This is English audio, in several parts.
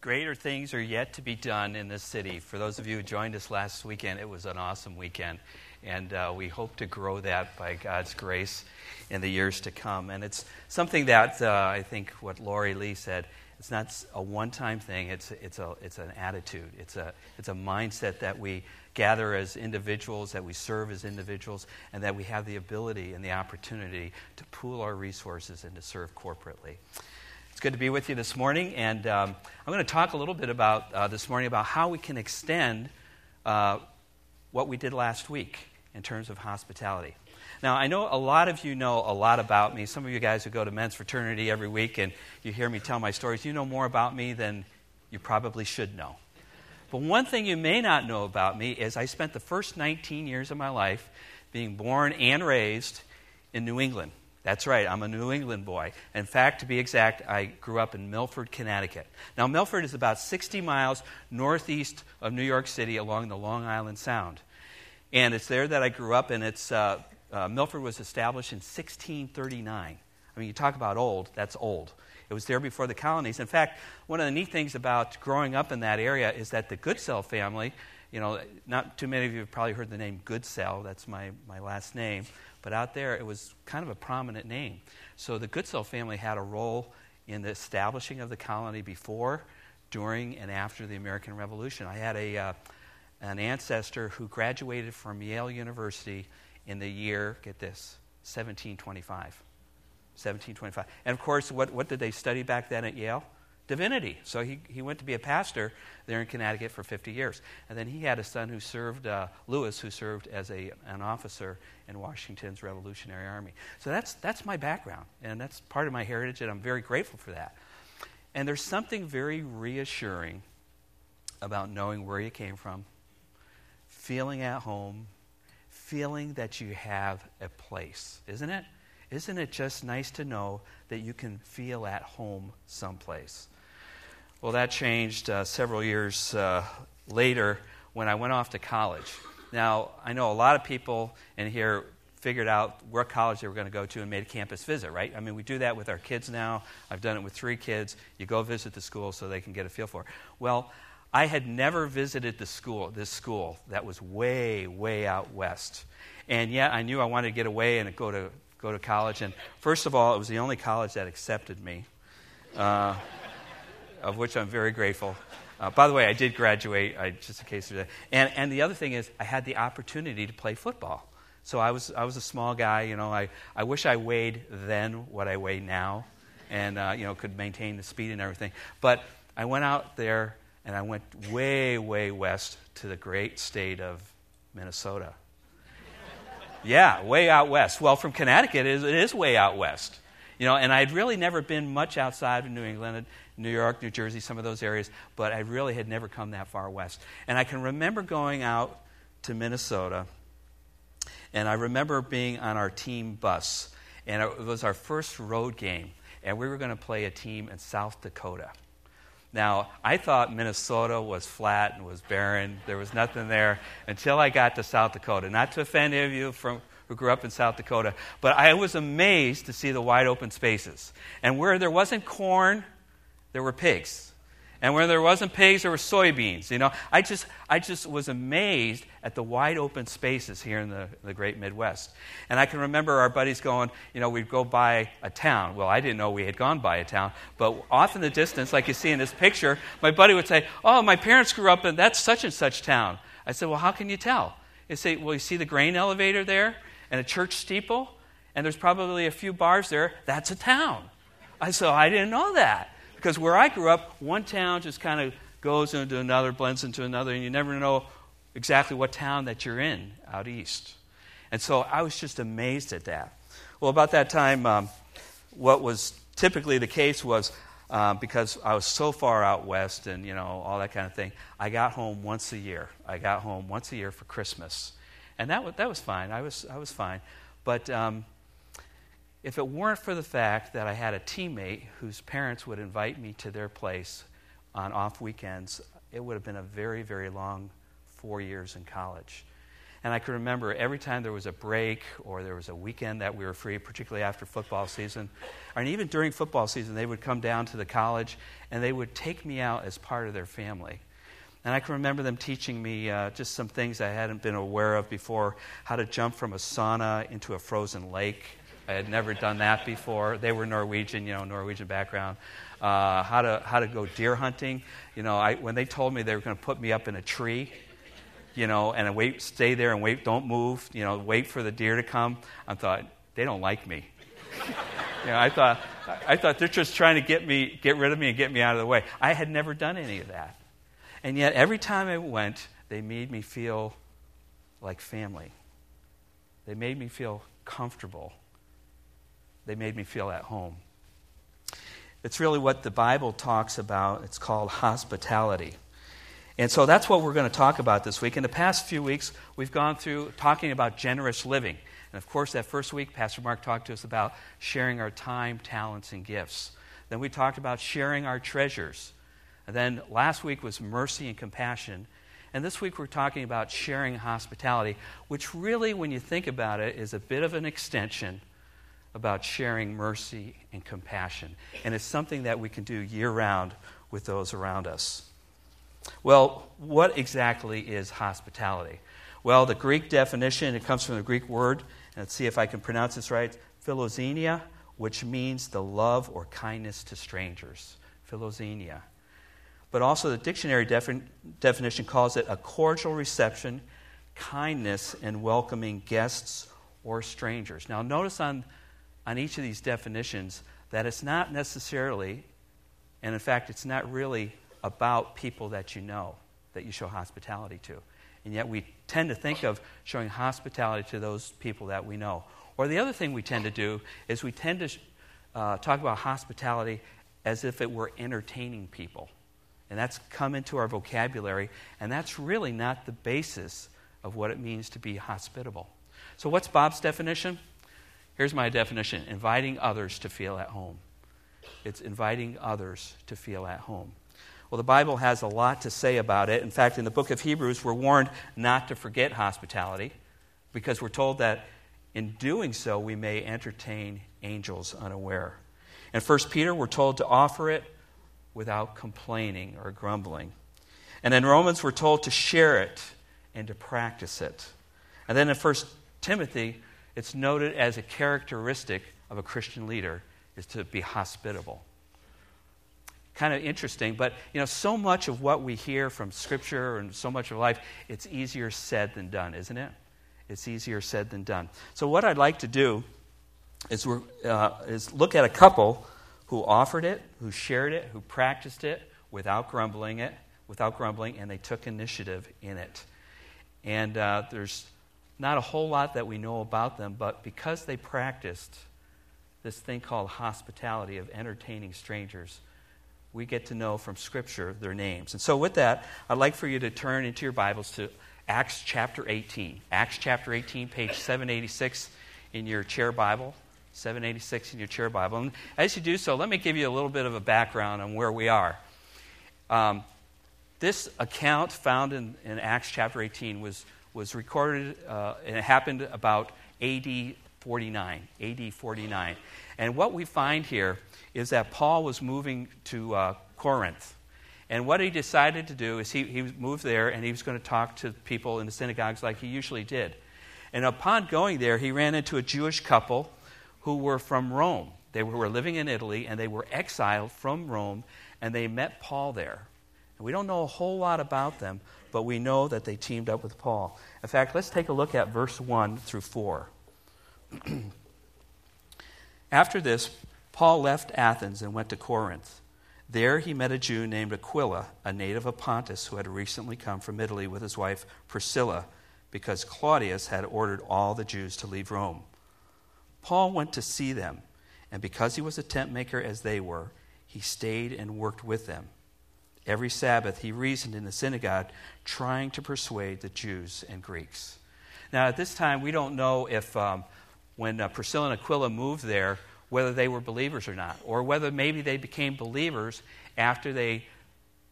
greater things are yet to be done in this city. For those of you who joined us last weekend, it was an awesome weekend. And uh, we hope to grow that by God's grace in the years to come. And it's something that uh, I think what Lori Lee said it's not a one time thing, it's, it's, a, it's an attitude. It's a, it's a mindset that we gather as individuals, that we serve as individuals, and that we have the ability and the opportunity to pool our resources and to serve corporately. It's good to be with you this morning, and um, I'm going to talk a little bit about uh, this morning about how we can extend uh, what we did last week in terms of hospitality. Now, I know a lot of you know a lot about me. Some of you guys who go to men's fraternity every week and you hear me tell my stories, you know more about me than you probably should know. But one thing you may not know about me is I spent the first 19 years of my life being born and raised in New England. That's right, I'm a New England boy. In fact, to be exact, I grew up in Milford, Connecticut. Now, Milford is about 60 miles northeast of New York City along the Long Island Sound. And it's there that I grew up, and it's uh, uh, Milford was established in 1639. I mean, you talk about old, that's old. It was there before the colonies. In fact, one of the neat things about growing up in that area is that the Goodsell family, you know, not too many of you have probably heard the name Goodsell, that's my, my last name, but out there it was kind of a prominent name. So the Goodsell family had a role in the establishing of the colony before, during, and after the American Revolution. I had a, uh, an ancestor who graduated from Yale University in the year, get this, 1725. 1725. And of course, what, what did they study back then at Yale? Divinity. So he, he went to be a pastor there in Connecticut for 50 years. And then he had a son who served, uh, Lewis, who served as a, an officer in Washington's Revolutionary Army. So that's, that's my background, and that's part of my heritage, and I'm very grateful for that. And there's something very reassuring about knowing where you came from, feeling at home, feeling that you have a place, isn't it? Isn't it just nice to know that you can feel at home someplace? Well, that changed uh, several years uh, later when I went off to college. Now, I know a lot of people in here figured out where college they were going to go to and made a campus visit, right? I mean, we do that with our kids now. I've done it with three kids. You go visit the school so they can get a feel for it. Well, I had never visited the school, this school that was way, way out west. And yet I knew I wanted to get away and go to, go to college. And first of all, it was the only college that accepted me, uh, of which I'm very grateful. Uh, by the way, I did graduate, I, just in case. And, and the other thing is, I had the opportunity to play football. So I was, I was a small guy, you know. I, I wish I weighed then what I weigh now and, uh, you know, could maintain the speed and everything. But I went out there and I went way, way west to the great state of Minnesota. yeah, way out west. Well, from Connecticut, it is, it is way out west. You know, and I'd really never been much outside of New England, New York, New Jersey, some of those areas, but I really had never come that far west. And I can remember going out to Minnesota, and I remember being on our team bus, and it was our first road game, and we were going to play a team in South Dakota. Now, I thought Minnesota was flat and was barren. There was nothing there until I got to South Dakota. Not to offend any of you from, who grew up in South Dakota, but I was amazed to see the wide open spaces. And where there wasn't corn, there were pigs. And where there wasn't pigs, there were soybeans. You know, I just, I just was amazed at the wide open spaces here in the, the great Midwest. And I can remember our buddies going, you know, we'd go by a town. Well, I didn't know we had gone by a town, but off in the distance, like you see in this picture, my buddy would say, oh, my parents grew up in that such and such town. I said, well, how can you tell? He'd say, well, you see the grain elevator there and a church steeple, and there's probably a few bars there. That's a town. I said, I didn't know that. Because where I grew up, one town just kind of goes into another, blends into another, and you never know exactly what town that you're in out east. And so I was just amazed at that. Well, about that time, um, what was typically the case was uh, because I was so far out west and, you know, all that kind of thing, I got home once a year. I got home once a year for Christmas. And that was, that was fine. I was, I was fine. But um, if it weren't for the fact that I had a teammate whose parents would invite me to their place on off weekends, it would have been a very, very long four years in college. And I can remember every time there was a break or there was a weekend that we were free, particularly after football season, and even during football season, they would come down to the college and they would take me out as part of their family. And I can remember them teaching me uh, just some things I hadn't been aware of before how to jump from a sauna into a frozen lake. I had never done that before. They were Norwegian, you know, Norwegian background. Uh, how, to, how to go deer hunting. You know, I, when they told me they were going to put me up in a tree, you know, and wait, stay there and wait, don't move, you know, wait for the deer to come. I thought, they don't like me. you know, I thought, I thought they're just trying to get me, get rid of me and get me out of the way. I had never done any of that. And yet, every time I went, they made me feel like family. They made me feel comfortable. They made me feel at home. It's really what the Bible talks about. It's called hospitality. And so that's what we're going to talk about this week. In the past few weeks, we've gone through talking about generous living. And of course, that first week, Pastor Mark talked to us about sharing our time, talents, and gifts. Then we talked about sharing our treasures. And then last week was mercy and compassion. And this week we're talking about sharing hospitality, which really, when you think about it, is a bit of an extension about sharing mercy and compassion. And it's something that we can do year round with those around us. Well, what exactly is hospitality? Well, the Greek definition, it comes from the Greek word, and let's see if I can pronounce this right philoxenia, which means the love or kindness to strangers. Philoxenia. But also, the dictionary defi- definition calls it a cordial reception, kindness, and welcoming guests or strangers. Now, notice on, on each of these definitions that it's not necessarily, and in fact, it's not really about people that you know that you show hospitality to. And yet we tend to think of showing hospitality to those people that we know. Or the other thing we tend to do is we tend to uh, talk about hospitality as if it were entertaining people. And that's come into our vocabulary, and that's really not the basis of what it means to be hospitable. So, what's Bob's definition? Here's my definition inviting others to feel at home. It's inviting others to feel at home. Well, the Bible has a lot to say about it. In fact, in the book of Hebrews, we're warned not to forget hospitality because we're told that in doing so, we may entertain angels unaware. In 1 Peter, we're told to offer it without complaining or grumbling. And in Romans, we're told to share it and to practice it. And then in 1 Timothy, it's noted as a characteristic of a Christian leader is to be hospitable kind of interesting. But, you know, so much of what we hear from Scripture and so much of life, it's easier said than done, isn't it? It's easier said than done. So, what I'd like to do is, uh, is look at a couple who offered it, who shared it, who practiced it without grumbling it, without grumbling, and they took initiative in it. And uh, there's not a whole lot that we know about them, but because they practiced this thing called hospitality of entertaining strangers, we get to know from Scripture their names. And so, with that, I'd like for you to turn into your Bibles to Acts chapter 18. Acts chapter 18, page 786 in your chair Bible. 786 in your chair Bible. And as you do so, let me give you a little bit of a background on where we are. Um, this account found in, in, Acts chapter 18 was, was recorded, uh, and it happened about AD 49. AD 49. And what we find here is that Paul was moving to uh, Corinth. And what he decided to do is he, he moved there and he was going to talk to people in the synagogues like he usually did. And upon going there, he ran into a Jewish couple who were from Rome. They were living in Italy and they were exiled from Rome and they met Paul there. And we don't know a whole lot about them, but we know that they teamed up with Paul. In fact, let's take a look at verse 1 through 4. After this, Paul left Athens and went to Corinth. There he met a Jew named Aquila, a native of Pontus, who had recently come from Italy with his wife Priscilla, because Claudius had ordered all the Jews to leave Rome. Paul went to see them, and because he was a tent maker as they were, he stayed and worked with them. Every Sabbath he reasoned in the synagogue, trying to persuade the Jews and Greeks. Now, at this time, we don't know if um, when uh, Priscilla and Aquila moved there, whether they were believers or not, or whether maybe they became believers after they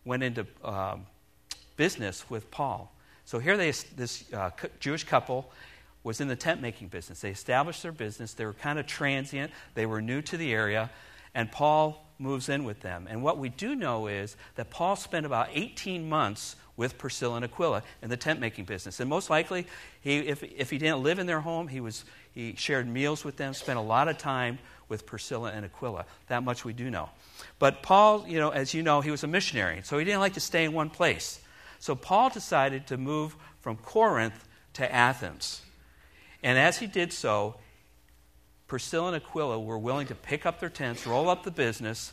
went into um, business with Paul. So here they, this uh, Jewish couple was in the tent making business. They established their business. They were kind of transient. They were new to the area. And Paul moves in with them. And what we do know is that Paul spent about 18 months with Priscilla and Aquila in the tent making business. And most likely, he, if, if he didn't live in their home, he, was, he shared meals with them, spent a lot of time with Priscilla and Aquila. That much we do know. But Paul, you know, as you know, he was a missionary, so he didn't like to stay in one place. So Paul decided to move from Corinth to Athens. And as he did so, Priscilla and Aquila were willing to pick up their tents, roll up the business,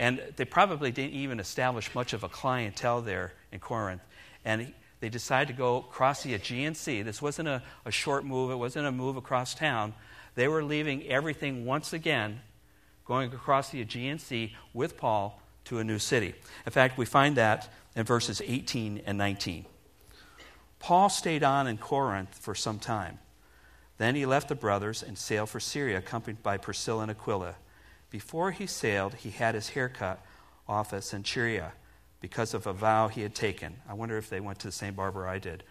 and they probably didn't even establish much of a clientele there in Corinth. And they decided to go across the Aegean Sea. This wasn't a, a short move, it wasn't a move across town. They were leaving everything once again, going across the Aegean Sea with Paul to a new city. In fact, we find that in verses 18 and 19. Paul stayed on in Corinth for some time. Then he left the brothers and sailed for Syria, accompanied by Priscilla and Aquila. Before he sailed, he had his hair cut off at Cenchreae because of a vow he had taken. I wonder if they went to the same barber I did.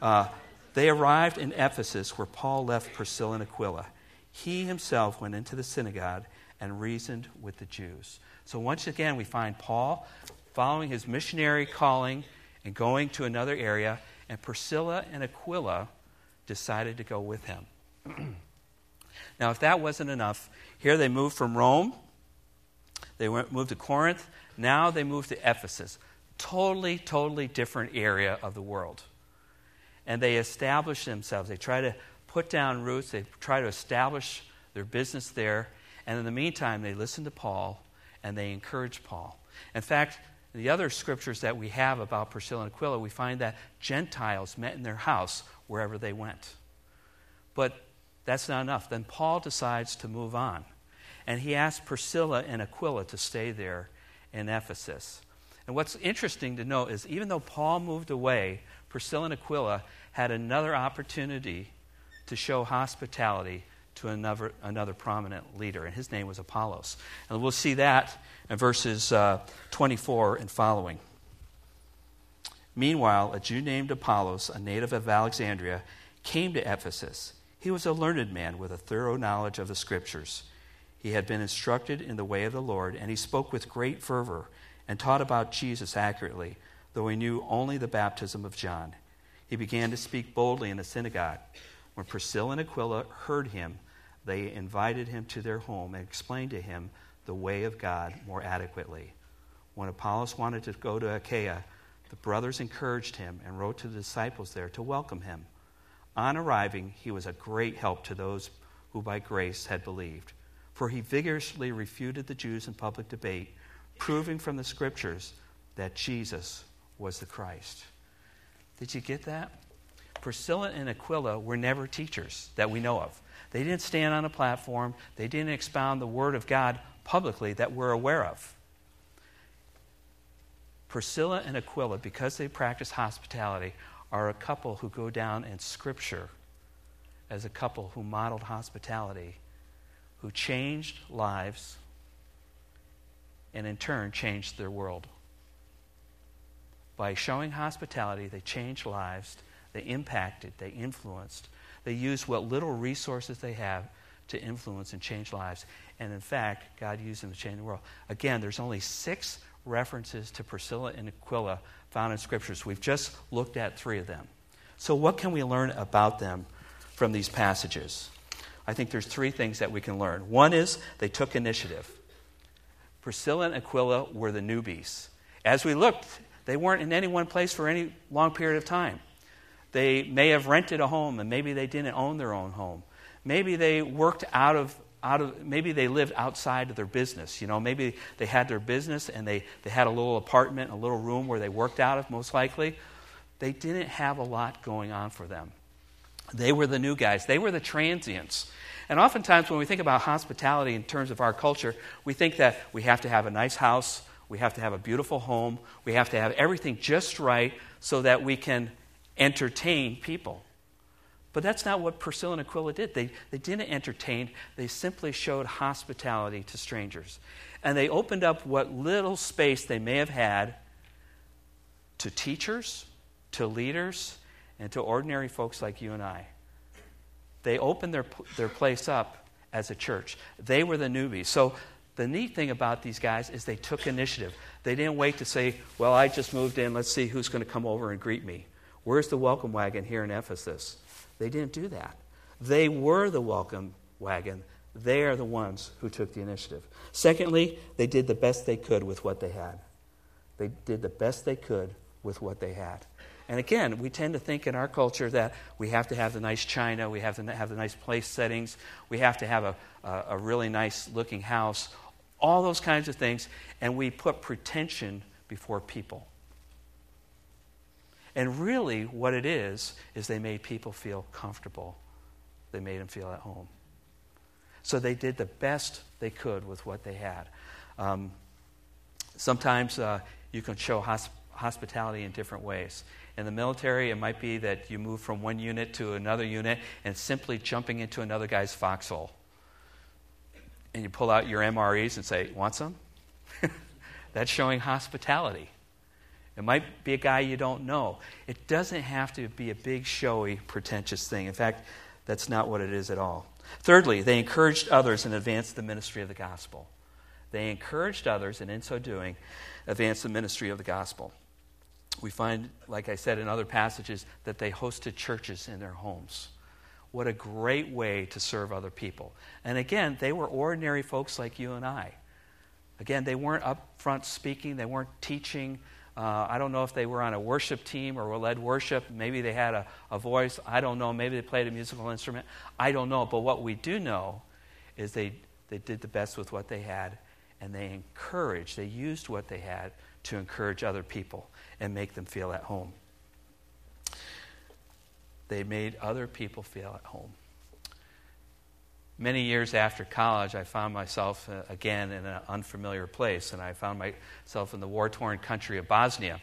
Uh, they arrived in Ephesus, where Paul left Priscilla and Aquila. He himself went into the synagogue and reasoned with the Jews. So once again, we find Paul following his missionary calling and going to another area, and Priscilla and Aquila decided to go with him. now, if that wasn't enough, here they moved from Rome, they went, moved to Corinth, now they moved to Ephesus. Totally, totally different area of the world. And they established themselves. They try to put down roots, they try to establish their business there. And in the meantime, they listen to Paul and they encourage Paul. In fact, the other scriptures that we have about Priscilla and Aquila, we find that Gentiles met in their house wherever they went. But that's not enough. Then Paul decides to move on. And he asks Priscilla and Aquila to stay there in Ephesus. And what's interesting to note is even though Paul moved away, Priscilla and Aquila had another opportunity to show hospitality to another, another prominent leader, and his name was Apollos. And we'll see that in verses uh, 24 and following. Meanwhile, a Jew named Apollos, a native of Alexandria, came to Ephesus. He was a learned man with a thorough knowledge of the Scriptures. He had been instructed in the way of the Lord, and he spoke with great fervor and taught about Jesus accurately, though he knew only the baptism of John. He began to speak boldly in the synagogue. When Priscilla and Aquila heard him, they invited him to their home and explained to him the way of God more adequately. When Apollos wanted to go to Achaia, the brothers encouraged him and wrote to the disciples there to welcome him. On arriving, he was a great help to those who by grace had believed, for he vigorously refuted the Jews in public debate, proving from the scriptures that Jesus was the Christ. Did you get that? Priscilla and Aquila were never teachers that we know of. They didn't stand on a platform, they didn't expound the Word of God publicly that we're aware of. Priscilla and Aquila, because they practice hospitality, are a couple who go down in Scripture as a couple who modeled hospitality, who changed lives, and in turn changed their world. By showing hospitality, they changed lives, they impacted, they influenced, they used what little resources they have to influence and change lives. And in fact, God used them to change the world. Again, there's only six references to Priscilla and Aquila found in scriptures. We've just looked at three of them. So, what can we learn about them from these passages? I think there's three things that we can learn. One is they took initiative. Priscilla and Aquila were the newbies. As we looked, they weren't in any one place for any long period of time. They may have rented a home and maybe they didn't own their own home. Maybe they worked out of out of maybe they lived outside of their business you know maybe they had their business and they, they had a little apartment a little room where they worked out of most likely. They didn't have a lot going on for them. They were the new guys. They were the transients. And oftentimes when we think about hospitality in terms of our culture we think that we have to have a nice house we have to have a beautiful home we have to have everything just right so that we can entertain people but that's not what Priscilla and Aquila did. They, they didn't entertain, they simply showed hospitality to strangers. And they opened up what little space they may have had to teachers, to leaders and to ordinary folks like you and I. They opened their, their place up as a church. They were the newbies. So the neat thing about these guys is they took initiative. They didn't wait to say, Well, I just moved in. Let's see who's going to come over and greet me. Where's the welcome wagon here in Ephesus? They didn't do that. They were the welcome wagon. They are the ones who took the initiative. Secondly, they did the best they could with what they had. They did the best they could with what they had. And again, we tend to think in our culture that we have to have the nice china, we have to have the nice place settings, we have to have a, a, a really nice looking house, all those kinds of things, and we put pretension before people. And really, what it is, is they made people feel comfortable. They made them feel at home. So they did the best they could with what they had. Um, sometimes uh, you can show hosp- hospitality in different ways. In the military, it might be that you move from one unit to another unit and simply jumping into another guy's foxhole. And you pull out your MREs and say, Want some? That's showing hospitality. It might be a guy you don't know. It doesn't have to be a big, showy, pretentious thing. In fact, that's not what it is at all. Thirdly, they encouraged others and advanced the ministry of the gospel. They encouraged others, and in so doing, advanced the ministry of the gospel. We find, like I said in other passages, that they hosted churches in their homes. What a great way to serve other people. And again, they were ordinary folks like you and I. Again, they weren't up front speaking, they weren't teaching, uh, I don't know if they were on a worship team or led worship. Maybe they had a, a voice. I don't know. Maybe they played a musical instrument. I don't know. But what we do know is they, they did the best with what they had, and they encouraged, they used what they had to encourage other people and make them feel at home. They made other people feel at home many years after college, I found myself uh, again in an unfamiliar place, and I found myself in the war torn country of Bosnia.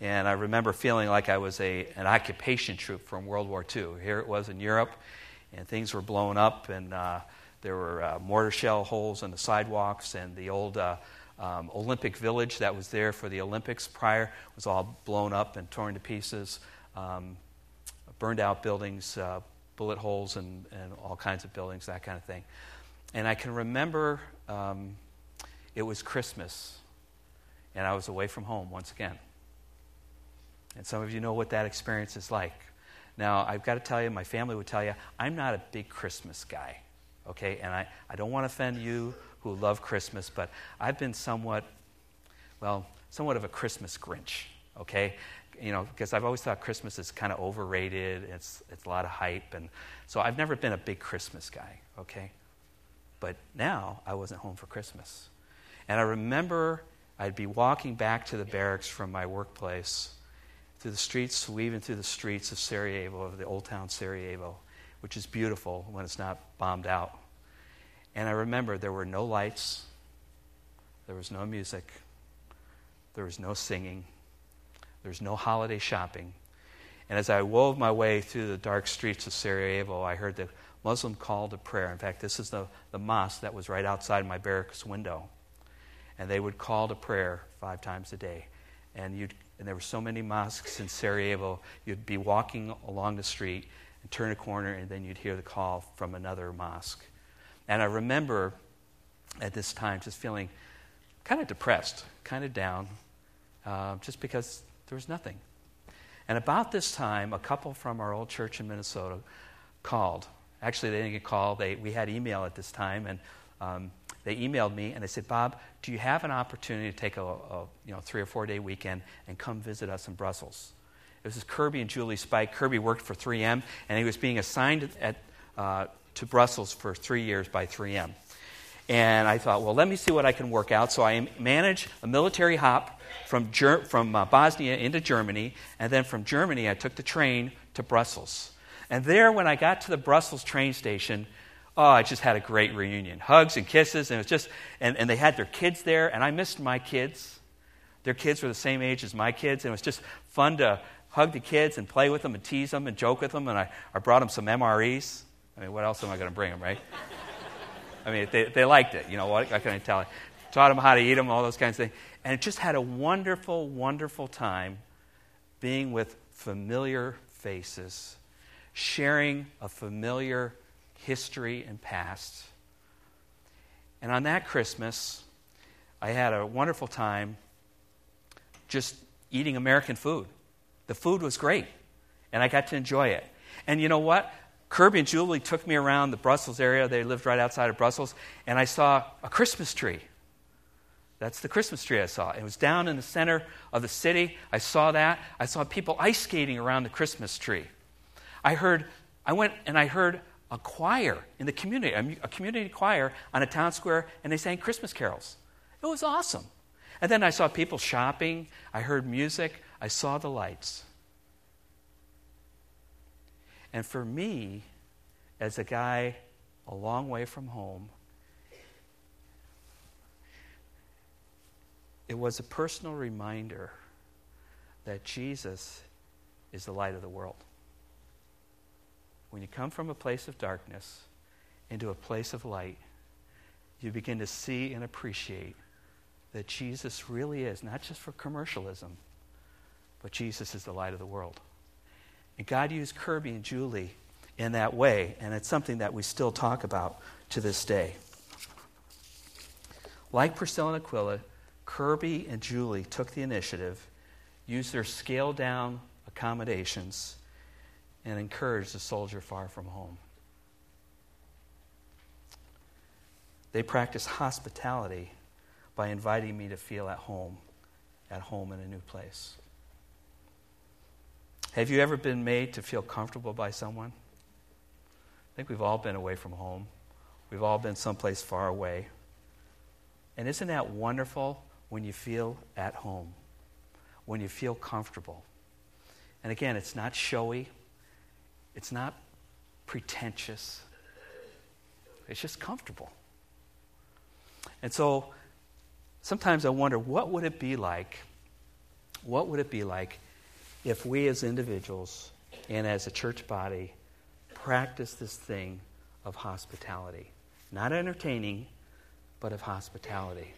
And I remember feeling like I was a, an occupation troop from World War II. Here it was in Europe, and things were blown up, and uh, there were uh, mortar shell holes in the sidewalks, and the old uh, um, Olympic village that was there for the Olympics prior was all blown up and torn to pieces. Um, burned out buildings, uh, bullet holes and, and all kinds of buildings, that kind of thing. And I can remember um, it was Christmas, and I was away from home once again. And some of you know what that experience is like. Now, I've got to tell you, my family would tell you, I'm not a big Christmas guy, okay? And I, I don't want to offend you who love Christmas, but I've been somewhat, well, somewhat of a Christmas Grinch, okay? you know, because I've always thought Christmas is kind of overrated. It's, it's a lot of hype. And so I've never been a big Christmas guy, okay? But now I wasn't home for Christmas. And I remember I'd be walking back to the barracks from my workplace through the streets, weaving through the streets of Sarajevo, of the old town Sarajevo, which is beautiful when it's not bombed out. And I remember there were no lights, there was no music, there was no singing there's no holiday shopping. And as I wove my way through the dark streets of Sarajevo, I heard the Muslim call to prayer. In fact, this is the, the mosque that was right outside my barracks window. And they would call to prayer five times a day. And, you'd, and there were so many mosques in Sarajevo, you'd be walking along the street and turn a corner, and then you'd hear the call from another mosque. And I remember at this time just feeling kind of depressed, kind of down, uh, just because there was nothing. And about this time, a couple from our old church in Minnesota called. Actually, they didn't get called. We had email at this time, and um, they emailed me and they said, "Bob, do you have an opportunity to take a, a you know three or four day weekend and come visit us in Brussels?" It was Kirby and Julie Spike. Kirby worked for 3M, and he was being assigned at, uh, to Brussels for three years by 3M. And I thought, well, let me see what I can work out. So I managed a military hop from, Ger- from uh, Bosnia into Germany, and then from Germany, I took the train to Brussels. And there, when I got to the Brussels train station, oh, I just had a great reunion. Hugs and kisses, and it was just, and, and they had their kids there, and I missed my kids. Their kids were the same age as my kids, and it was just fun to hug the kids and play with them and tease them and joke with them. And I, I brought them some MREs. I mean, what else am I going to bring them, right? I mean, they, they liked it. You know, what, what can I tell you? Taught them how to eat them, all those kinds of things. And it just had a wonderful, wonderful time being with familiar faces, sharing a familiar history and past. And on that Christmas, I had a wonderful time just eating American food. The food was great, and I got to enjoy it. And you know what? Kirby and Julie took me around the Brussels area. They lived right outside of Brussels, and I saw a Christmas tree. That's the Christmas tree I saw. It was down in the center of the city. I saw that. I saw people ice skating around the Christmas tree. I heard, I went and I heard a choir in the community, a community choir on a town square, and they sang Christmas carols. It was awesome. And then I saw people shopping. I heard music. I saw the lights. And for me, as a guy a long way from home, it was a personal reminder that Jesus is the light of the world. When you come from a place of darkness into a place of light, you begin to see and appreciate that Jesus really is, not just for commercialism, but Jesus is the light of the world. And God used Kirby and Julie in that way, and it's something that we still talk about to this day. Like Priscilla and Aquila, Kirby and Julie took the initiative, used their scaled down accommodations, and encouraged the soldier far from home. They practiced hospitality by inviting me to feel at home, at home in a new place. Have you ever been made to feel comfortable by someone? I think we've all been away from home. We've all been someplace far away. And isn't that wonderful when you feel at home? When you feel comfortable? And again, it's not showy, it's not pretentious, it's just comfortable. And so sometimes I wonder what would it be like? What would it be like if we as individuals and as a church body practice this thing of hospitality. Not entertaining, but of hospitality.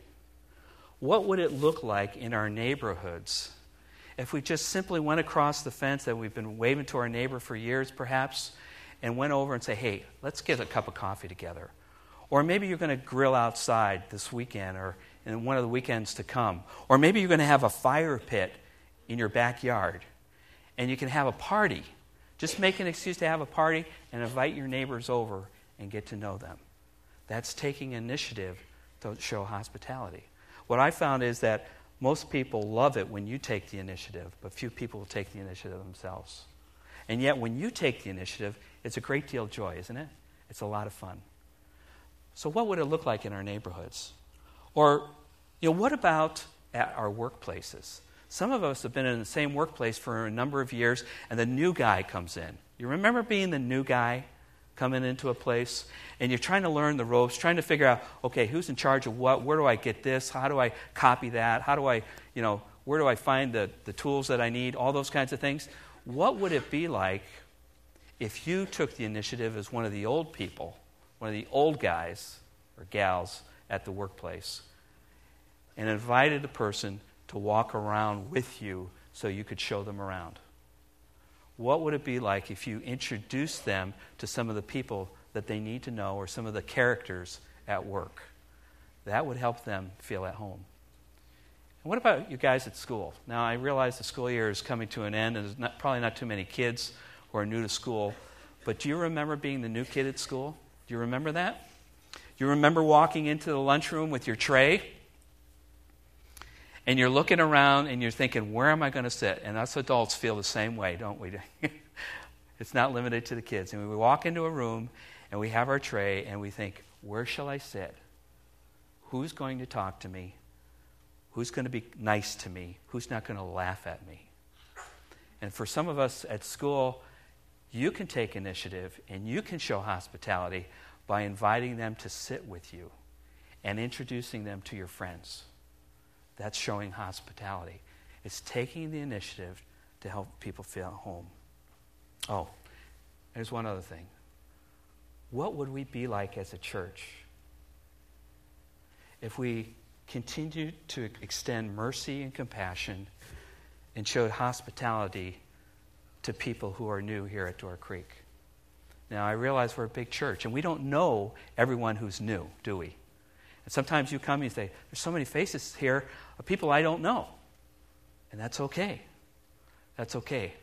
What would it look like in our neighborhoods if we just simply went across the fence that we've been waving to our neighbor for years, perhaps, and went over and say, hey, let's get a cup of coffee together? Or maybe you're going to grill outside this weekend or in one of the weekends to come. Or maybe you're going to have a fire pit in your backyard and you can have a party. Just make an excuse to have a party and invite your neighbors over and get to know them. That's taking initiative to show hospitality. What I found is that most people love it when you take the initiative, but few people will take the initiative themselves. And yet, when you take the initiative, it's a great deal of joy, isn't it? It's a lot of fun. So, what would it look like in our neighborhoods? Or, you know, what about at our workplaces? Some of us have been in the same workplace for a number of years, and the new guy comes in. You remember being the new guy coming into a place, and you're trying to learn the ropes, trying to figure out, okay, who's in charge of what? Where do I get this? How do I copy that? How do I, you know, where do I find the, the tools that I need? All those kinds of things. What would it be like if you took the initiative as one of the old people, one of the old guys or gals at the workplace, and invited a person to walk around with you so you could show them around? What would it be like if you introduced them to some of the people that they need to know or some of the characters at work? That would help them feel at home. And what about you guys at school? Now, I realize the school year is coming to an end, and there's not, probably not too many kids who are new to school. But do you remember being the new kid at school? Do you remember that? Do you remember walking into the lunchroom with your tray and you're looking around and you're thinking, where am I going to sit? And us adults feel the same way, don't we? it's not limited to the kids. And we walk into a room and we have our tray and we think, where shall I sit? Who's going to talk to me? Who's going to be nice to me? Who's not going to laugh at me? And for some of us at school, you can take initiative and you can show hospitality by inviting them to sit with you and introducing them to your friends. That's showing hospitality. It's taking the initiative to help people feel at home. Oh, there's one other thing. What would we be like as a church if we continued to extend mercy and compassion and showed hospitality to people who are new here at Door Creek. Now, I realize we're a big church, and we don't know everyone who's new, do we? And sometimes you come and you say, There's so many faces here of people I don't know. And that's okay. That's okay.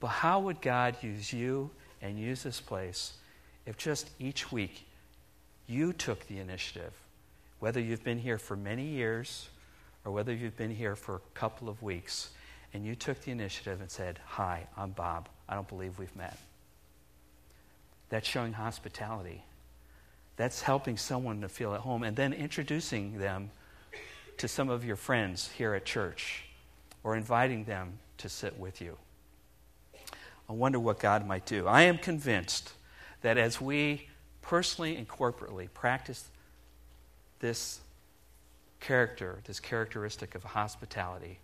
But how would God use you and use this place if just each week you took the initiative, whether you've been here for many years or whether you've been here for a couple of weeks, and you took the initiative and said, Hi, I'm Bob. I don't believe we've met. That's showing hospitality. That's helping someone to feel at home and then introducing them to some of your friends here at church or inviting them to sit with you. I wonder what God might do. I am convinced that as we personally and corporately practice this character, this characteristic of hospitality,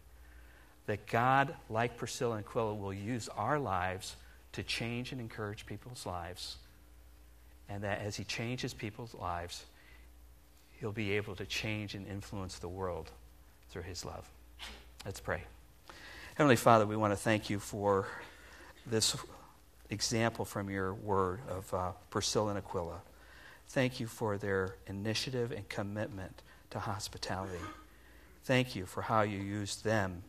that God, like Priscilla and Aquila, will use our lives to change and encourage people's lives. And that as He changes people's lives, He'll be able to change and influence the world through His love. Let's pray. Heavenly Father, we want to thank you for this example from your word of uh, Priscilla and Aquila. Thank you for their initiative and commitment to hospitality. Thank you for how you used them,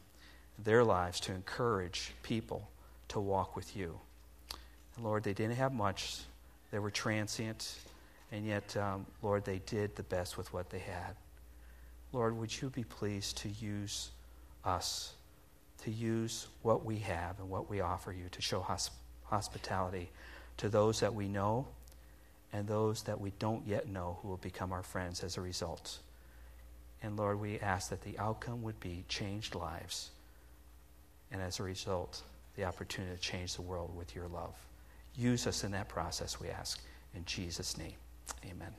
their lives, to encourage people to walk with you. And Lord, they didn't have much, they were transient, and yet, um, Lord, they did the best with what they had. Lord, would you be pleased to use us, to use what we have and what we offer you to show hosp- hospitality to those that we know and those that we don't yet know who will become our friends as a result. And Lord, we ask that the outcome would be changed lives, and as a result, the opportunity to change the world with your love. Use us in that process, we ask. In Jesus' name, amen.